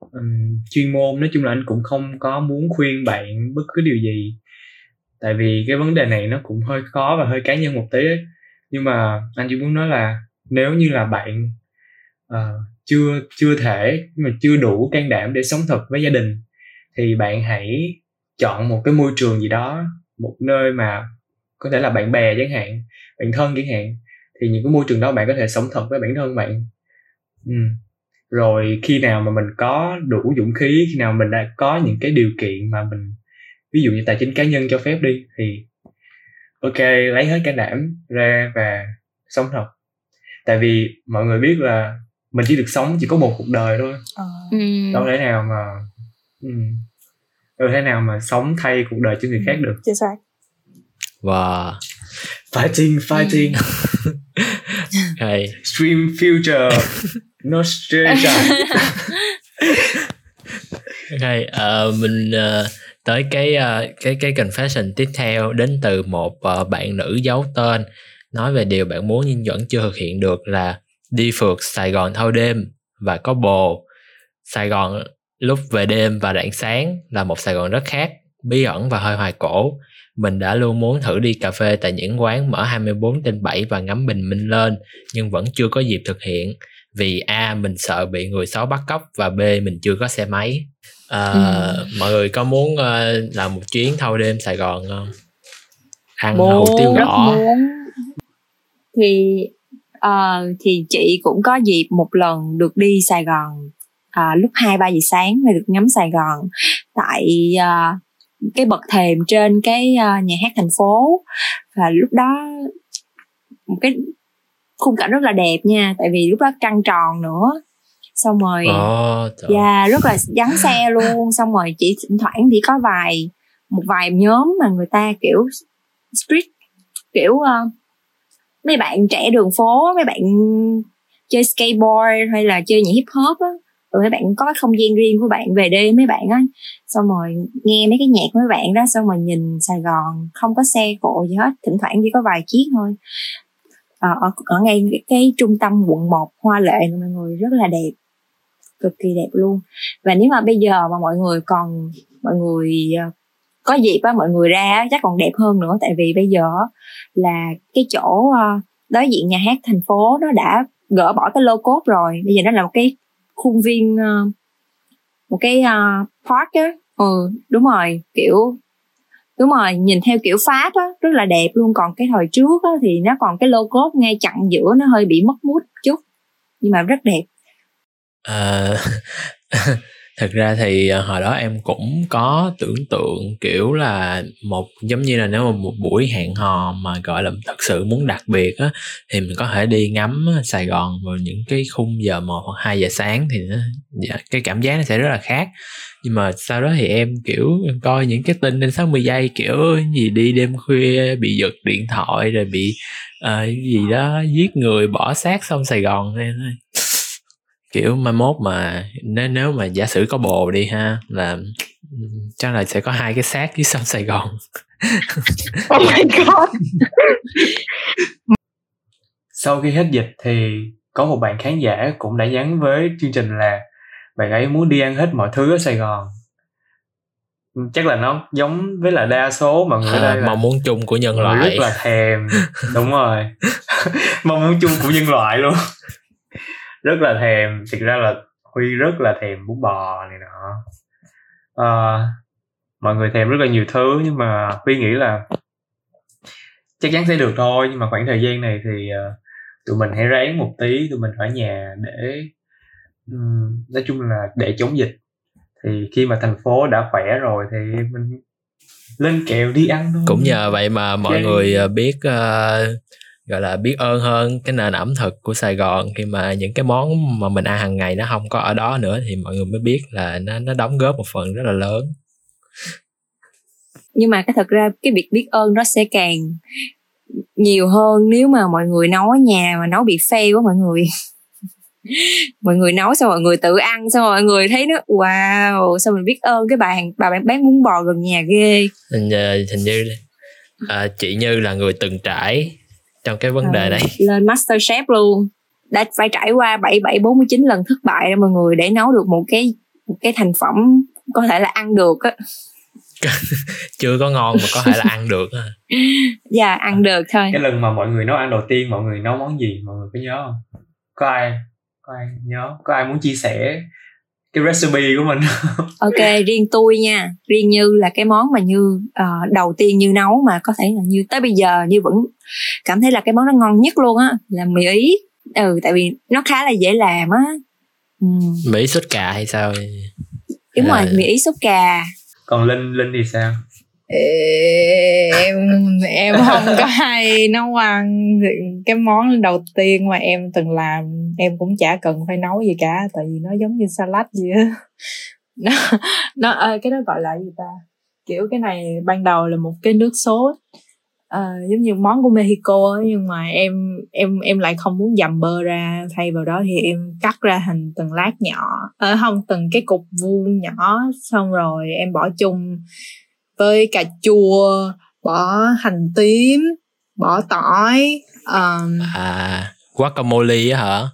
um, chuyên môn. Nói chung là anh cũng không có muốn khuyên bạn bất cứ điều gì. Tại vì cái vấn đề này nó cũng hơi khó và hơi cá nhân một tí ấy. nhưng mà anh chỉ muốn nói là nếu như là bạn uh, chưa chưa thể nhưng mà chưa đủ can đảm để sống thật với gia đình thì bạn hãy chọn một cái môi trường gì đó một nơi mà có thể là bạn bè chẳng hạn bạn thân chẳng hạn. Thì những cái môi trường đó bạn có thể sống thật với bản thân bạn. Ừ. rồi khi nào mà mình có đủ dũng khí khi nào mình đã có những cái điều kiện mà mình ví dụ như tài chính cá nhân cho phép đi thì ok lấy hết can đảm ra và sống thật. Tại vì mọi người biết là mình chỉ được sống chỉ có một cuộc đời thôi. Ờ. ừ. đâu thể nào mà ừ, đâu thể nào mà sống thay cuộc đời cho người khác được. Chính xác wow fighting fighting. Hey. stream future. Nostalgia ok uh, mình uh, tới cái uh, cái cái confession tiếp theo đến từ một uh, bạn nữ giấu tên nói về điều bạn muốn nhưng vẫn chưa thực hiện được là đi phượt Sài Gòn thâu đêm và có bồ. Sài Gòn lúc về đêm và rạng sáng là một Sài Gòn rất khác bí ẩn và hơi hoài cổ mình đã luôn muốn thử đi cà phê tại những quán mở 24 trên 7 và ngắm bình minh lên nhưng vẫn chưa có dịp thực hiện. Vì a mình sợ bị người xấu bắt cóc và b mình chưa có xe máy. À, ừ. mọi người có muốn uh, làm một chuyến thâu đêm Sài Gòn không? Ăn muốn, hủ tiếu gõ. thì uh, thì chị cũng có dịp một lần được đi Sài Gòn uh, lúc hai ba giờ sáng và được ngắm Sài Gòn. Tại uh, cái bậc thềm trên cái uh, nhà hát thành phố. Và lúc đó một cái khung cảnh rất là đẹp nha tại vì lúc đó trăng tròn nữa. Xong rồi oh, dạ yeah, rất là vắng xe luôn. Xong rồi chỉ thỉnh thoảng thì có vài một vài nhóm mà người ta kiểu street kiểu uh, mấy bạn trẻ đường phố mấy bạn chơi skateboard hay là chơi nhảy hip hop á ừ mấy bạn có cái không gian riêng của bạn về đêm mấy bạn á. Xong rồi nghe mấy cái nhạc của mấy bạn đó xong rồi nhìn Sài Gòn không có xe cộ gì hết thỉnh thoảng chỉ có vài chiếc thôi. À, ở, ở ngay cái, cái trung tâm quận 1 hoa lệ mọi người rất là đẹp cực kỳ đẹp luôn. Và nếu mà bây giờ mà mọi người còn mọi người ờ, có dịp á mọi người ra chắc còn đẹp hơn nữa. Tại vì bây giờ là cái chỗ ờ, đối diện nhà hát thành phố nó đã gỡ bỏ cái lô cốt rồi. Bây giờ nó là một cái khuôn viên uh, một cái uh, park á. Ừ đúng rồi kiểu đúng rồi nhìn theo kiểu pháp á rất là đẹp luôn. Còn cái thời trước á thì nó còn cái lô cốt ngay chặn giữa nó hơi bị mất mút chút nhưng mà rất đẹp. À, thực ra thì ờ, hồi đó em cũng có tưởng tượng kiểu là một giống như là nếu mà một buổi hẹn hò mà gọi là thật sự muốn đặc biệt á thì mình có thể đi ngắm ờ, Sài Gòn vào những cái khung giờ một hoặc hai giờ sáng thì nó, dạ, cái cảm giác nó sẽ rất là khác. Nhưng mà sau đó thì em kiểu em coi những cái tin lên 60 giây kiểu gì đi đêm khuya bị giật điện thoại rồi bị uh, gì đó giết người bỏ xác xong Sài Gòn nên kiểu mai mốt mà nếu nếu mà giả sử có bồ đi ha là chắc là sẽ có hai cái xác dưới sông Sài Gòn. oh my god. Sau khi hết dịch thì có một bạn khán giả cũng đã nhắn với chương trình là bạn ấy muốn đi ăn hết mọi thứ ở Sài Gòn. Chắc là nó giống với là đa số mọi người ở đây à, là mong muốn chung của nhân loại. Rất là thèm. Đúng rồi. mong muốn chung của nhân loại luôn rất là thèm thực ra là huy rất là thèm bún bò này nọ. À, mọi người thèm rất là nhiều thứ nhưng mà huy nghĩ là chắc chắn sẽ được thôi nhưng mà khoảng thời gian này thì uh, tụi mình hãy ráng một tí tụi mình ở nhà để um, nói chung là để chống dịch. Thì khi mà thành phố đã khỏe rồi thì mình lên kèo đi ăn thôi. Cũng nhờ vậy mà mọi okay. người ờ, biết uh, gọi là biết ơn hơn cái nền ẩm thực của Sài Gòn khi mà những cái món mà mình ăn hàng ngày nó không có ở đó nữa thì mọi người mới biết là nó nó đóng góp một phần rất là lớn. Nhưng mà cái thật ra cái việc biết ơn nó sẽ càng nhiều hơn nếu mà mọi người nấu ở nhà mà nấu bị fail quá mọi người. Mọi người nấu xong mọi người tự ăn xong mọi người thấy nó wow sao mình biết ơn cái bà hàng bà bán bán bún bò gần nhà ghê. Hình, hình như à, chị như là người từng trải trong cái vấn đề này. lên master chef luôn. Đã phải trải qua bảy bảy bốn mươi chín lần thất bại đó mọi người để nấu được một cái một cái thành phẩm có thể là ăn được á. Chưa có ngon mà có thể là ăn được á dạ yeah, ăn được thôi. Cái lần mà mọi người nấu ăn đầu tiên mọi người nấu món gì? Mọi người có nhớ không? Có ai có ai nhớ? Có ai muốn chia sẻ cái recipe của mình. Ok riêng tôi nha. Riêng như là cái món mà như uh, đầu tiên như nấu mà có thể là như tới bây giờ như vẫn cảm thấy là cái món nó ngon nhất luôn á là mì ý. Ừ tại vì nó khá là dễ làm á. Ừ. mì ý sốt cà hay sao đúng rồi mì ý sốt cà. Còn linh linh thì sao em em không có hay nấu ăn. Cái món đầu tiên mà em từng làm em cũng chả cần phải nấu gì cả tại vì nó giống như salad gì á. Nó nó ơi cái đó gọi là gì ta? Kiểu cái này ban đầu là một cái nước sốt. À, giống như món của Mexico ấy, nhưng mà em em em lại không muốn dầm bơ ra. Thay vào đó thì em cắt ra thành từng lát nhỏ. À, không từng cái cục vuông nhỏ xong rồi em bỏ chung với cà chua bỏ hành tím bỏ tỏi um, à guacamole á hả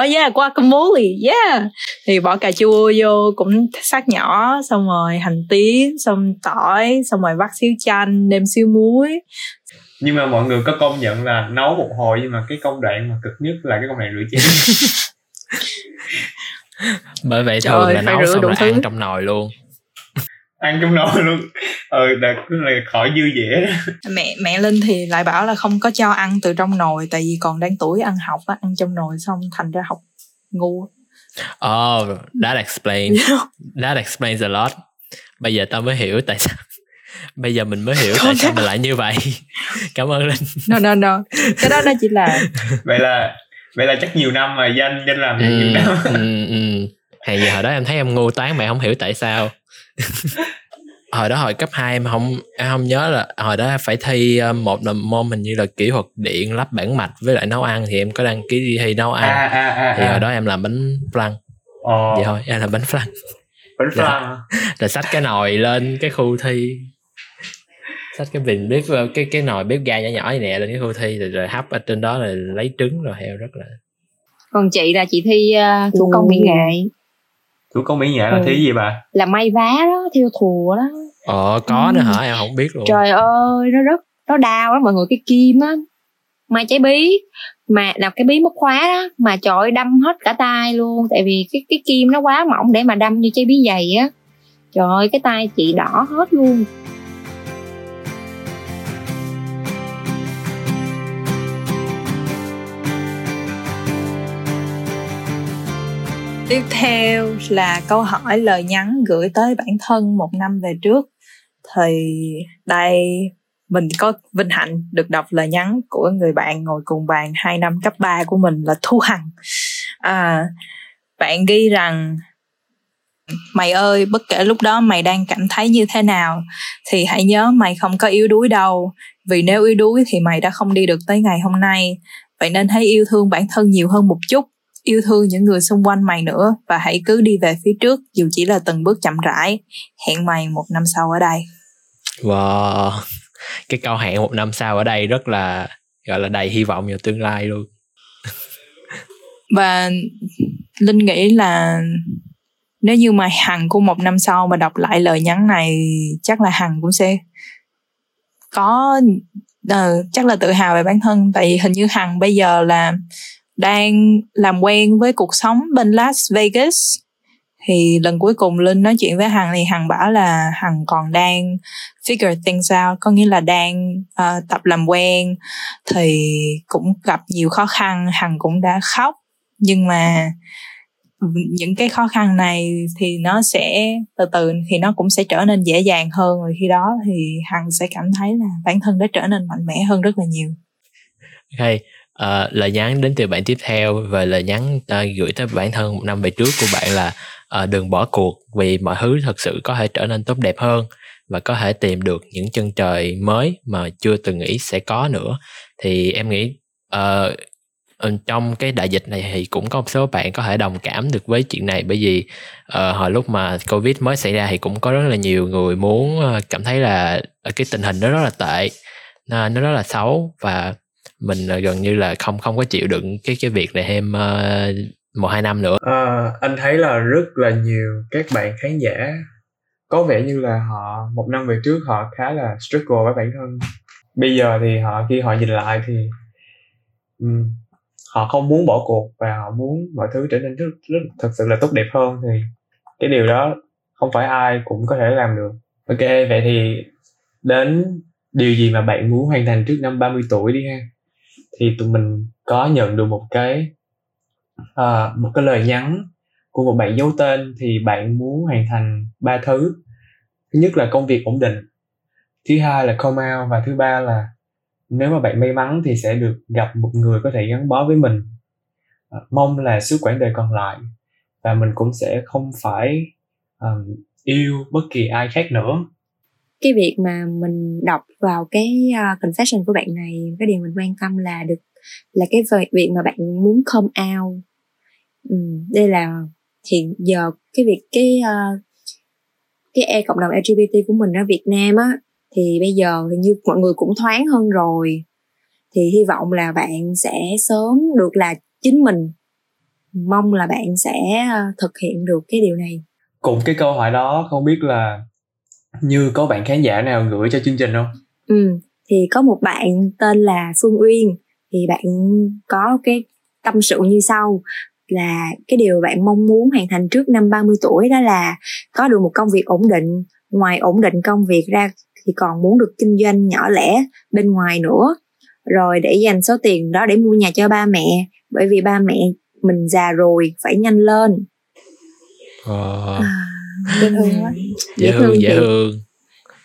Oh yeah, guacamole, yeah. Thì bỏ cà chua vô cũng sắc nhỏ, xong rồi hành tím, xong tỏi, xong rồi vắt xíu chanh, nêm xíu muối. Nhưng mà mọi người có công nhận là nấu một hồi nhưng mà cái công đoạn mà cực nhất là cái công đoạn rửa chén. Bởi vậy thường Trời, là nấu xong rồi ăn trong nồi luôn ăn trong nồi luôn ờ là cứ là khỏi dư dễ mẹ mẹ linh thì lại bảo là không có cho ăn từ trong nồi tại vì còn đang tuổi ăn học á ăn trong nồi xong thành ra học ngu. Oh that explains that explains a lot. Bây giờ tao mới hiểu tại sao bây giờ mình mới hiểu tại sao mình lại như vậy. Cảm ơn linh. No no no. Cái đó nó chỉ là vậy là vậy là chắc nhiều năm mà danh danh làm ừ, nhiều năm. ừ, ừ. Hay giờ hồi đó em thấy em ngu toán mà em không hiểu tại sao hồi đó hồi cấp 2 em không em không nhớ là hồi đó phải thi ờ, một là môn hình như là kỹ thuật điện lắp bản mạch với lại nấu ăn thì em có đăng ký đi thi nấu ăn. À, à, à, thì à. hồi đó em làm bánh flan. Ồ. vậy thôi em làm bánh flan. Bánh flan rồi xách cái nồi lên cái khu thi. Xách cái bình bếp ờ, cái cái nồi bếp ga nhỏ nhỏ như nè lên cái khu thi rồi, rồi hấp ở trên đó là lấy trứng rồi heo rất là còn chị là chị thi uh, thủ công mỹ nghệ thủ công mỹ nghệ là ừ. thi gì bà? Là may vá đó theo thùa đó. Ờ có ừ. nữa hả? Em không biết luôn. Trời ơi nó rất nó đau lắm mọi người cái kim á. May trái bí. Mà làm cái bí mất khóa đó mà trời ơi đâm hết cả tay luôn. Tại vì cái cái kim nó quá mỏng để mà đâm như trái bí dày á. Trời ơi cái tay chị đỏ hết luôn tiếp theo là câu hỏi lời nhắn gửi tới bản thân một năm về trước. Thì đây mình có vinh hạnh được đọc lời nhắn của người bạn ngồi cùng bàn hai năm cấp 3 của mình là Thu Hằng. À, bạn ghi rằng mày ơi bất kể lúc đó mày đang cảm thấy như thế nào thì hãy nhớ mày không có yếu đuối đâu. Vì nếu yếu đuối thì mày đã không đi được tới ngày hôm nay. Vậy nên hãy yêu thương bản thân nhiều hơn một chút yêu thương những người xung quanh mày nữa và hãy cứ đi về phía trước dù chỉ là từng bước chậm rãi. Hẹn mày một năm sau ở đây. Wow. Cái câu hẹn một năm sau ở đây rất là gọi là đầy hy vọng vào tương lai luôn. Và linh nghĩ là nếu như mà hằng của một năm sau mà đọc lại lời nhắn này chắc là hằng cũng sẽ có uh, chắc là tự hào về bản thân. Tại vì hình như hằng bây giờ là đang làm quen với cuộc sống bên Las Vegas. Thì lần cuối cùng linh nói chuyện với hằng thì hằng bảo là hằng còn đang figure things out có nghĩa là đang uh, tập làm quen. Thì cũng gặp nhiều khó khăn hằng cũng đã khóc. Nhưng mà những cái khó khăn này thì nó sẽ từ từ thì nó cũng sẽ trở nên dễ dàng hơn. Rồi khi đó thì hằng sẽ cảm thấy là bản thân đã trở nên mạnh mẽ hơn rất là nhiều. Ok uh, lời nhắn đến từ bạn tiếp theo và lời nhắn uh, gửi tới bản thân một năm về trước của bạn là uh, đừng bỏ cuộc vì mọi thứ thật sự có thể trở nên tốt đẹp hơn và có thể tìm được những chân trời mới mà chưa từng nghĩ sẽ có nữa. Thì em nghĩ uh, trong cái đại dịch này thì cũng có một số bạn có thể đồng cảm được với chuyện này bởi vì uh, hồi lúc mà covid mới xảy ra thì cũng có rất là nhiều người muốn uh, cảm thấy là cái tình hình nó rất là tệ nó rất là xấu và mình ờ, gần như là không không có chịu đựng cái cái việc này thêm uh, một hai năm nữa. À, anh thấy là rất là nhiều các bạn khán giả có vẻ như là họ một năm về trước họ khá là struggle với bản thân. Bây giờ thì họ khi họ nhìn lại thì um, họ không muốn bỏ cuộc và họ muốn mọi thứ trở nên rất, rất thật sự là tốt đẹp hơn thì cái điều đó không phải ai cũng có thể làm được. Ok vậy thì đến điều gì mà bạn muốn hoàn thành trước năm 30 tuổi đi ha? Thì tụi mình có nhận được một cái uh, một cái lời nhắn của một bạn giấu tên thì bạn muốn hoàn thành ba thứ. Thứ nhất là công việc ổn định thứ hai là come out và thứ ba là nếu mà bạn may mắn thì sẽ được gặp một người có thể gắn bó với mình. À, mong là suốt quãng đời còn lại và mình cũng sẽ không phải um, yêu bất kỳ ai khác nữa cái việc mà mình đọc vào cái uh, confession của bạn này cái điều mình quan tâm là được là cái việc mà bạn muốn come out. Ừ, đây là hiện giờ cái việc cái uh, cái e cộng đồng LGBT của mình ở Việt Nam á thì bây giờ hình như mọi người cũng thoáng hơn rồi. Thì hy vọng là bạn sẽ sớm được là chính mình. Mong là bạn sẽ ờ, thực hiện được cái điều này. Cùng cái câu hỏi đó không biết là như có bạn khán giả nào gửi cho chương trình không? Ừ thì có một bạn tên là phương uyên. Thì bạn có cái tâm sự như sau là cái điều bạn mong muốn hoàn thành trước năm 30 tuổi đó là có được một công việc ổn định. Ngoài ổn định công việc ra thì còn muốn được kinh doanh nhỏ lẻ bên ngoài nữa. Rồi để dành số tiền đó để mua nhà cho ba mẹ bởi vì ba mẹ mình già rồi phải nhanh lên. Ờ. à, dễ thương quá dễ thương dễ thương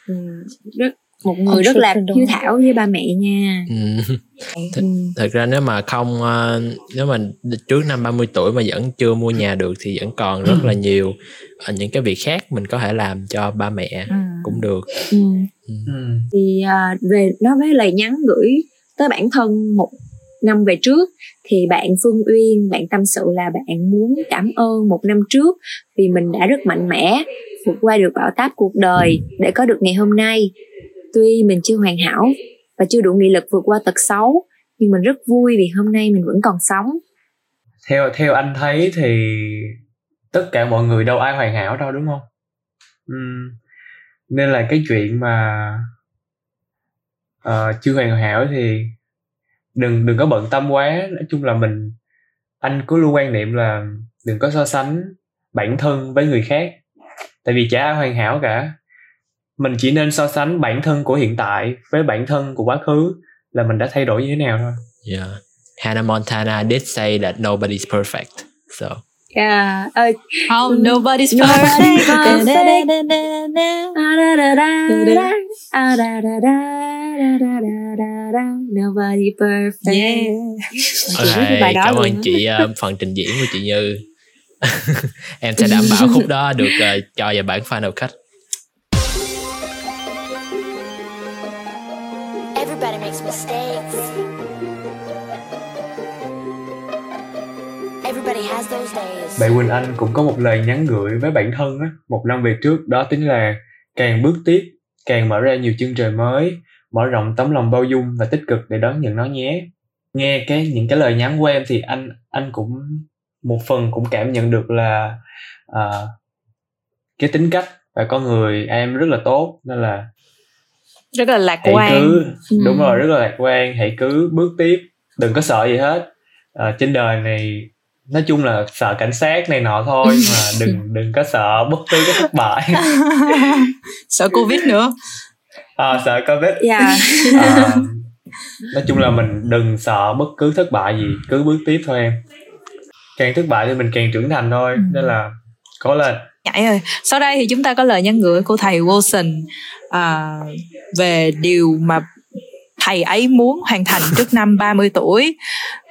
ừ, rất một người rất là hiếu thảo với ba mẹ nha ừ. Th- ừ. thật ra nếu mà không ờ, nếu mà trước năm 30 tuổi mà vẫn chưa mua nhà được thì vẫn còn rất là nhiều ờ, những cái việc khác mình có thể làm cho ba mẹ ừ. cũng được ừ. Ừ. thì uh, về nói với lời nhắn gửi tới bản thân một năm về trước thì bạn Phương Uyên bạn tâm sự là bạn muốn cảm ơn một năm trước vì mình đã rất mạnh mẽ vượt qua được bão táp cuộc đời để có được ngày hôm nay. Tuy mình chưa hoàn hảo và chưa đủ nghị lực vượt qua tật xấu nhưng mình rất vui vì hôm nay mình vẫn còn sống. Theo theo anh thấy thì tất cả mọi người đâu ai hoàn hảo đâu đúng không? Uhm, nên là cái chuyện mà uh, chưa hoàn hảo thì đừng đừng có bận tâm quá. Nói chung là mình anh cứ luôn quan niệm là đừng có so sánh bản thân với người khác. Tại vì chả ai hoàn hảo cả. Mình chỉ nên so sánh bản thân của hiện tại với bản thân của quá khứ là mình đã thay đổi như thế nào thôi. Yeah. Hannah Montana did say that nobody's perfect so. Yeah. Uh, oh, nobody's da, da, da, da, da, Nobody perfect. Yeah. okay, bài đó cảm ơn chị uh, phần trình diễn của chị Như em sẽ đảm bảo khúc đó được uh, cho vào bản final cut Everybody makes mistakes. Everybody has those days. Bạn Quỳnh Anh cũng có một lời nhắn gửi với bản thân á, một năm về trước đó chính là càng bước tiếp, càng mở ra nhiều chân trời mới, mở rộng tấm lòng bao dung và tích cực để đón nhận nó nhé. Nghe cái những cái lời nhắn của em thì anh anh cũng một phần cũng cảm nhận được là à, cái tính cách và con người em rất là tốt nên là Rất là lạc quan. cứ Ừ. đúng rồi rất là lạc quan hãy cứ bước tiếp đừng có sợ gì hết à, trên đời này nói chung là sợ cảnh sát này nọ thôi mà đừng đừng có sợ bất cứ cái thất bại Sợ Covid nữa. À, sợ covid Yeah. à, nói chung là mình đừng sợ bất cứ thất bại gì cứ bước tiếp thôi em càng thất bại thì mình càng trưởng thành thôi Ừ. nên là có lên Nhảy ơi. Sau đây thì chúng ta có lời nhắn gửi của thầy Wilson à, về điều mà thầy ấy muốn hoàn thành trước năm 30 tuổi.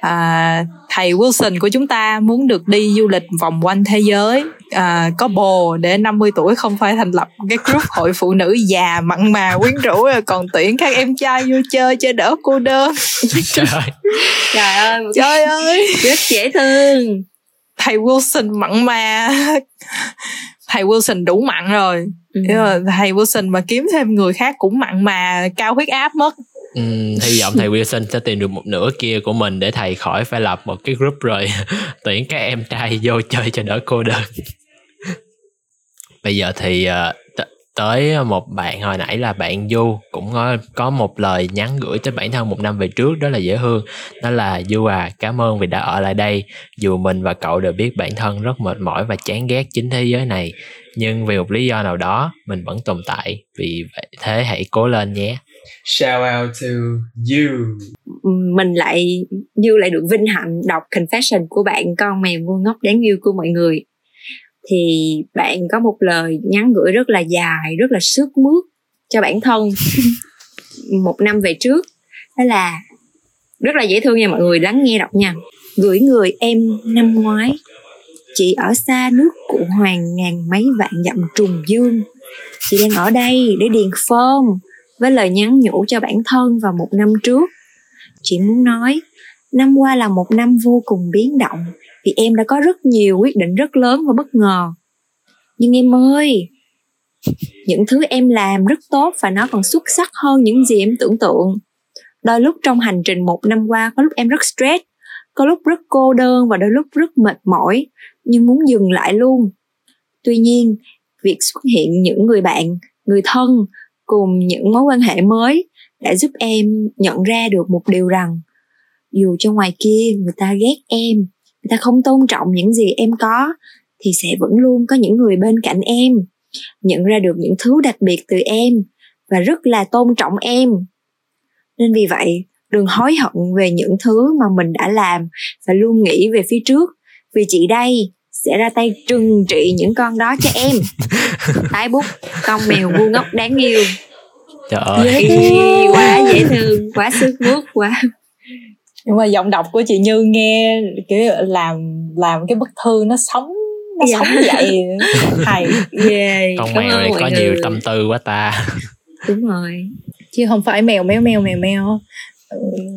À, thầy Wilson của chúng ta muốn được đi du lịch vòng quanh thế giới. À, có bồ để 50 tuổi không phải thành lập cái group hội phụ nữ già mặn mà quyến rũ rồi còn tuyển các em trai vô chơi cho đỡ cô đơn. trời ơi Trời ơi, Trời ơi! rất dễ thương. thầy Wilson mặn mà thầy Wilson đủ mặn rồi Ừ. Thầy Wilson mà kiếm thêm người khác cũng mặn mà cao huyết áp mất Uhm, hy vọng thầy Wilson sẽ tìm được một nửa kia của mình để thầy khỏi phải lập một cái group rồi tuyển các em trai vô chơi cho đỡ cô đơn. Bây giờ thì ờ, t- tới một bạn hồi nãy là bạn Du cũng có, có một lời nhắn gửi tới bản thân một năm về trước đó là dễ thương. Đó là Du à cảm ơn vì đã ở lại đây. Dù mình và cậu đều biết bản thân rất mệt mỏi và chán ghét chính thế giới này nhưng vì một lý do nào đó mình vẫn tồn tại. Vì vậy thế hãy cố lên nhé shout out to you. Mình lại như lại được vinh hạnh đọc confession của bạn con mèo ngu ngốc đáng yêu của mọi người. Thì bạn có một lời nhắn gửi rất là dài rất là sức mướt cho bản thân một năm về trước. Đó là rất là dễ thương nha mọi người lắng nghe đọc nha. Gửi người em năm ngoái chị ở xa nước cụ hoàng ngàn mấy vạn dặm trùng dương. Chị đang ở đây để điền form với lời nhắn nhủ cho bản thân vào một năm trước. Chị muốn nói, năm qua là một năm vô cùng biến động, vì em đã có rất nhiều quyết định rất lớn và bất ngờ. Nhưng em ơi, những thứ em làm rất tốt và nó còn xuất sắc hơn những gì em tưởng tượng. Đôi lúc trong hành trình một năm qua, có lúc em rất stress, có lúc rất cô đơn và đôi lúc rất mệt mỏi, nhưng muốn dừng lại luôn. Tuy nhiên, việc xuất hiện những người bạn, người thân cùng những mối quan hệ mới đã giúp em nhận ra được một điều rằng dù cho ngoài kia người ta ghét em, người ta không tôn trọng những gì em có, thì sẽ vẫn luôn có những người bên cạnh em, nhận ra được những thứ đặc biệt từ em và rất là tôn trọng em. Nên vì vậy, đừng hối hận về những thứ mà mình đã làm và luôn nghĩ về phía trước, vì chị đây sẽ ra tay trừng trị những con đó cho em. Tái bút con mèo ngu ngốc đáng yêu. Trời ơi. dễ thương quá dễ thương quá sức mướt quá. Nhưng mà giọng đọc của chị Như nghe kiểu làm làm cái bức thư nó sống nó Dạ. sống dậy hay. Yeah con cảm mèo này có người. nhiều tâm tư quá ta. Đúng rồi. Chứ không phải mèo mèo mèo mèo mèo.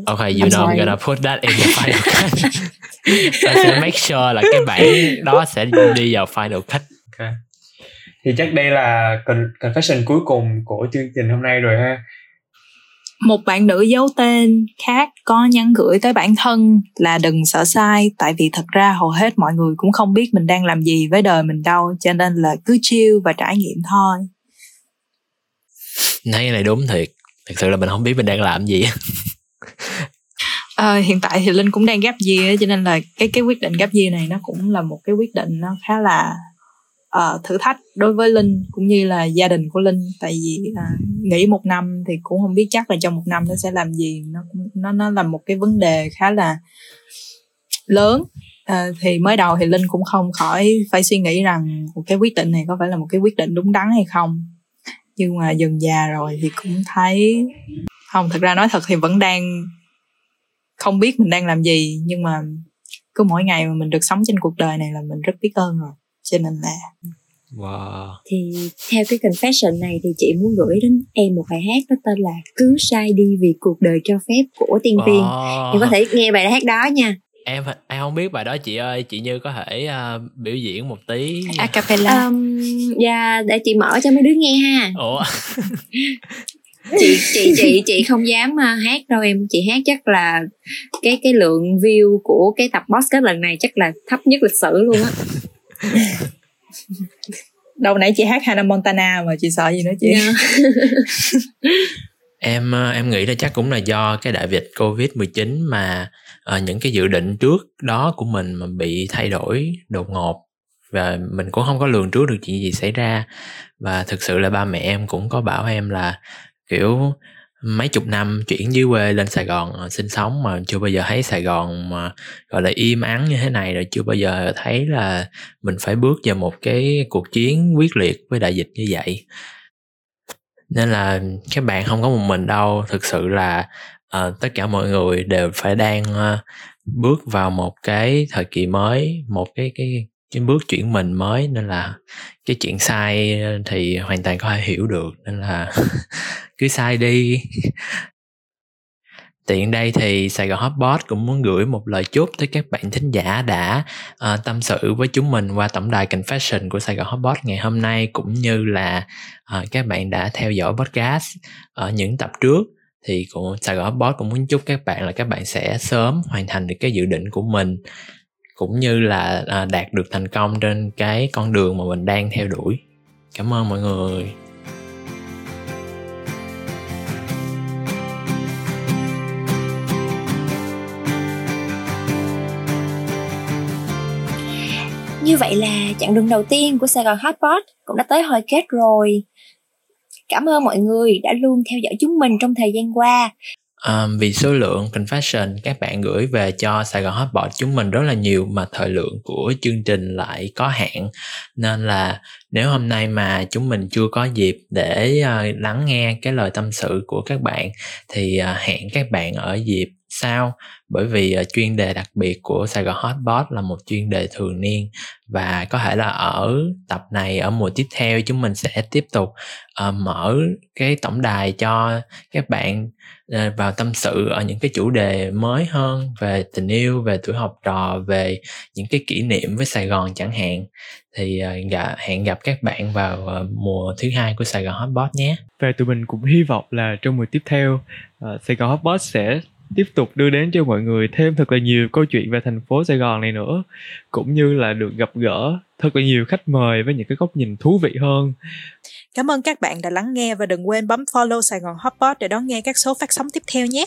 Okay, you I'm know I'm sorry. gonna put that in the final cut. Ta sẽ make sure là cái bản đó sẽ đi vào final cut. Ok. Thì chắc đây là con- confession cuối cùng của chương trình hôm nay rồi ha. một bạn nữ giấu tên khác có nhắn gửi tới bản thân là đừng sợ sai tại vì thật ra hầu hết mọi người cũng không biết mình đang làm gì với đời mình đâu cho nên là cứ chill và trải nghiệm thôi Thấy cái này đúng thiệt. Thật sự là mình không biết mình đang làm gì. À, hiện tại thì linh cũng đang gap year cho nên là cái cái quyết định gap year này nó cũng là một cái quyết định nó khá là uh, thử thách đối với linh cũng như là gia đình của linh. Tại vì uh, nghỉ một năm thì cũng không biết chắc là trong một năm nó sẽ làm gì. Nó nó nó là một cái vấn đề khá là lớn. À, thì mới đầu thì linh cũng không khỏi phải suy nghĩ rằng một cái quyết định này có phải là một cái quyết định đúng đắn hay không. Nhưng mà dần già rồi thì cũng thấy không thật ra nói thật thì vẫn đang không biết mình đang làm gì nhưng mà cứ mỗi ngày mà mình được sống trên cuộc đời này là mình rất biết ơn rồi. Cho nên là wow. Thì theo cái confession này thì chị muốn gửi đến em một bài hát có tên là cứ sai đi vì cuộc đời cho phép của tiên tiên. Wow. em có thể nghe bài hát đó nha. Em em không biết bài đó chị ơi chị như có thể uh, biểu diễn một tí a cappella. Um, dạ để chị mở cho mấy đứa nghe ha. Ủa chị chị chị chị không dám uh, hát đâu em. Chị hát chắc là cái cái lượng view của cái tập podcast lần này chắc là thấp nhất lịch sử luôn á. Đầu nãy chị hát Hannah Montana mà chị sợ gì nữa chị? Dạ. em ờ, em nghĩ là chắc cũng là do cái đại dịch covid 19 mà ờ, những cái dự định trước đó của mình mà bị thay đổi đột ngột. Và mình cũng không có lường trước được chuyện gì xảy ra. Và thực sự là ba mẹ em cũng có bảo em là kiểu mấy chục năm chuyển dưới quê lên Sài Gòn ờ, sinh sống mà chưa bao giờ thấy Sài Gòn mà gọi là im ắng như thế này rồi chưa bao giờ thấy là mình phải bước vào một cái cuộc chiến quyết liệt với đại dịch như vậy. Nên là các bạn không có một mình đâu thực sự là uh, tất cả mọi người đều phải đang uh, bước vào một cái thời kỳ mới một cái cái cái bước chuyển mình mới nên là cái chuyện sai thì hoàn toàn có thể hiểu được nên là cứ sai đi. Tiện đây thì Sài Gòn Hotbot cũng muốn gửi một lời chúc tới các bạn thính giả đã uh, tâm sự với chúng mình qua tổng đài Confession của Sài Gòn Hotbot ngày hôm nay cũng như là uh, các bạn đã theo dõi podcast ở những tập trước. Thì cũng Sài Gòn Hotbot cũng muốn chúc các bạn là các bạn sẽ sớm hoàn thành được cái dự định của mình cũng như là à, đạt được thành công trên cái con đường mà mình đang theo đuổi. Cảm ơn mọi người. Như vậy là chặng đường đầu tiên của Sài Gòn Hotpot cũng đã tới hồi kết rồi. Cảm ơn mọi người đã luôn theo dõi chúng mình trong thời gian qua. Um, vì số lượng confession các bạn gửi về cho Sài Gòn Hotbot chúng mình rất là nhiều mà thời lượng của chương trình lại có hạn. Nên là nếu hôm nay mà chúng mình chưa có dịp để uh, lắng nghe cái lời tâm sự của các bạn thì uh, hẹn các bạn ở dịp sau. Bởi vì uh, chuyên đề đặc biệt của Sài Gòn Hotbot là một chuyên đề thường niên và có thể là ở tập này ở mùa tiếp theo chúng mình sẽ tiếp tục uh, mở cái tổng đài cho các bạn Ờ, vào tâm sự ở những cái chủ đề mới hơn về tình yêu, về tuổi học trò, về những cái kỷ niệm với Sài Gòn chẳng hạn. Thì ờ, hẹn gặp các bạn vào ờ, mùa thứ hai của Sài Gòn Hotbot nhé. Và tụi mình cũng hy vọng là trong mùa tiếp theo Sài Gòn Hotbot sẽ tiếp tục đưa đến cho mọi người thêm thật là nhiều câu chuyện về thành phố Sài Gòn này nữa, cũng như là được gặp gỡ thật là nhiều khách mời với những cái góc nhìn thú vị hơn. Cảm ơn các bạn đã lắng nghe và đừng quên bấm follow Sài Gòn Hotpot để đón nghe các số phát sóng tiếp theo nhé.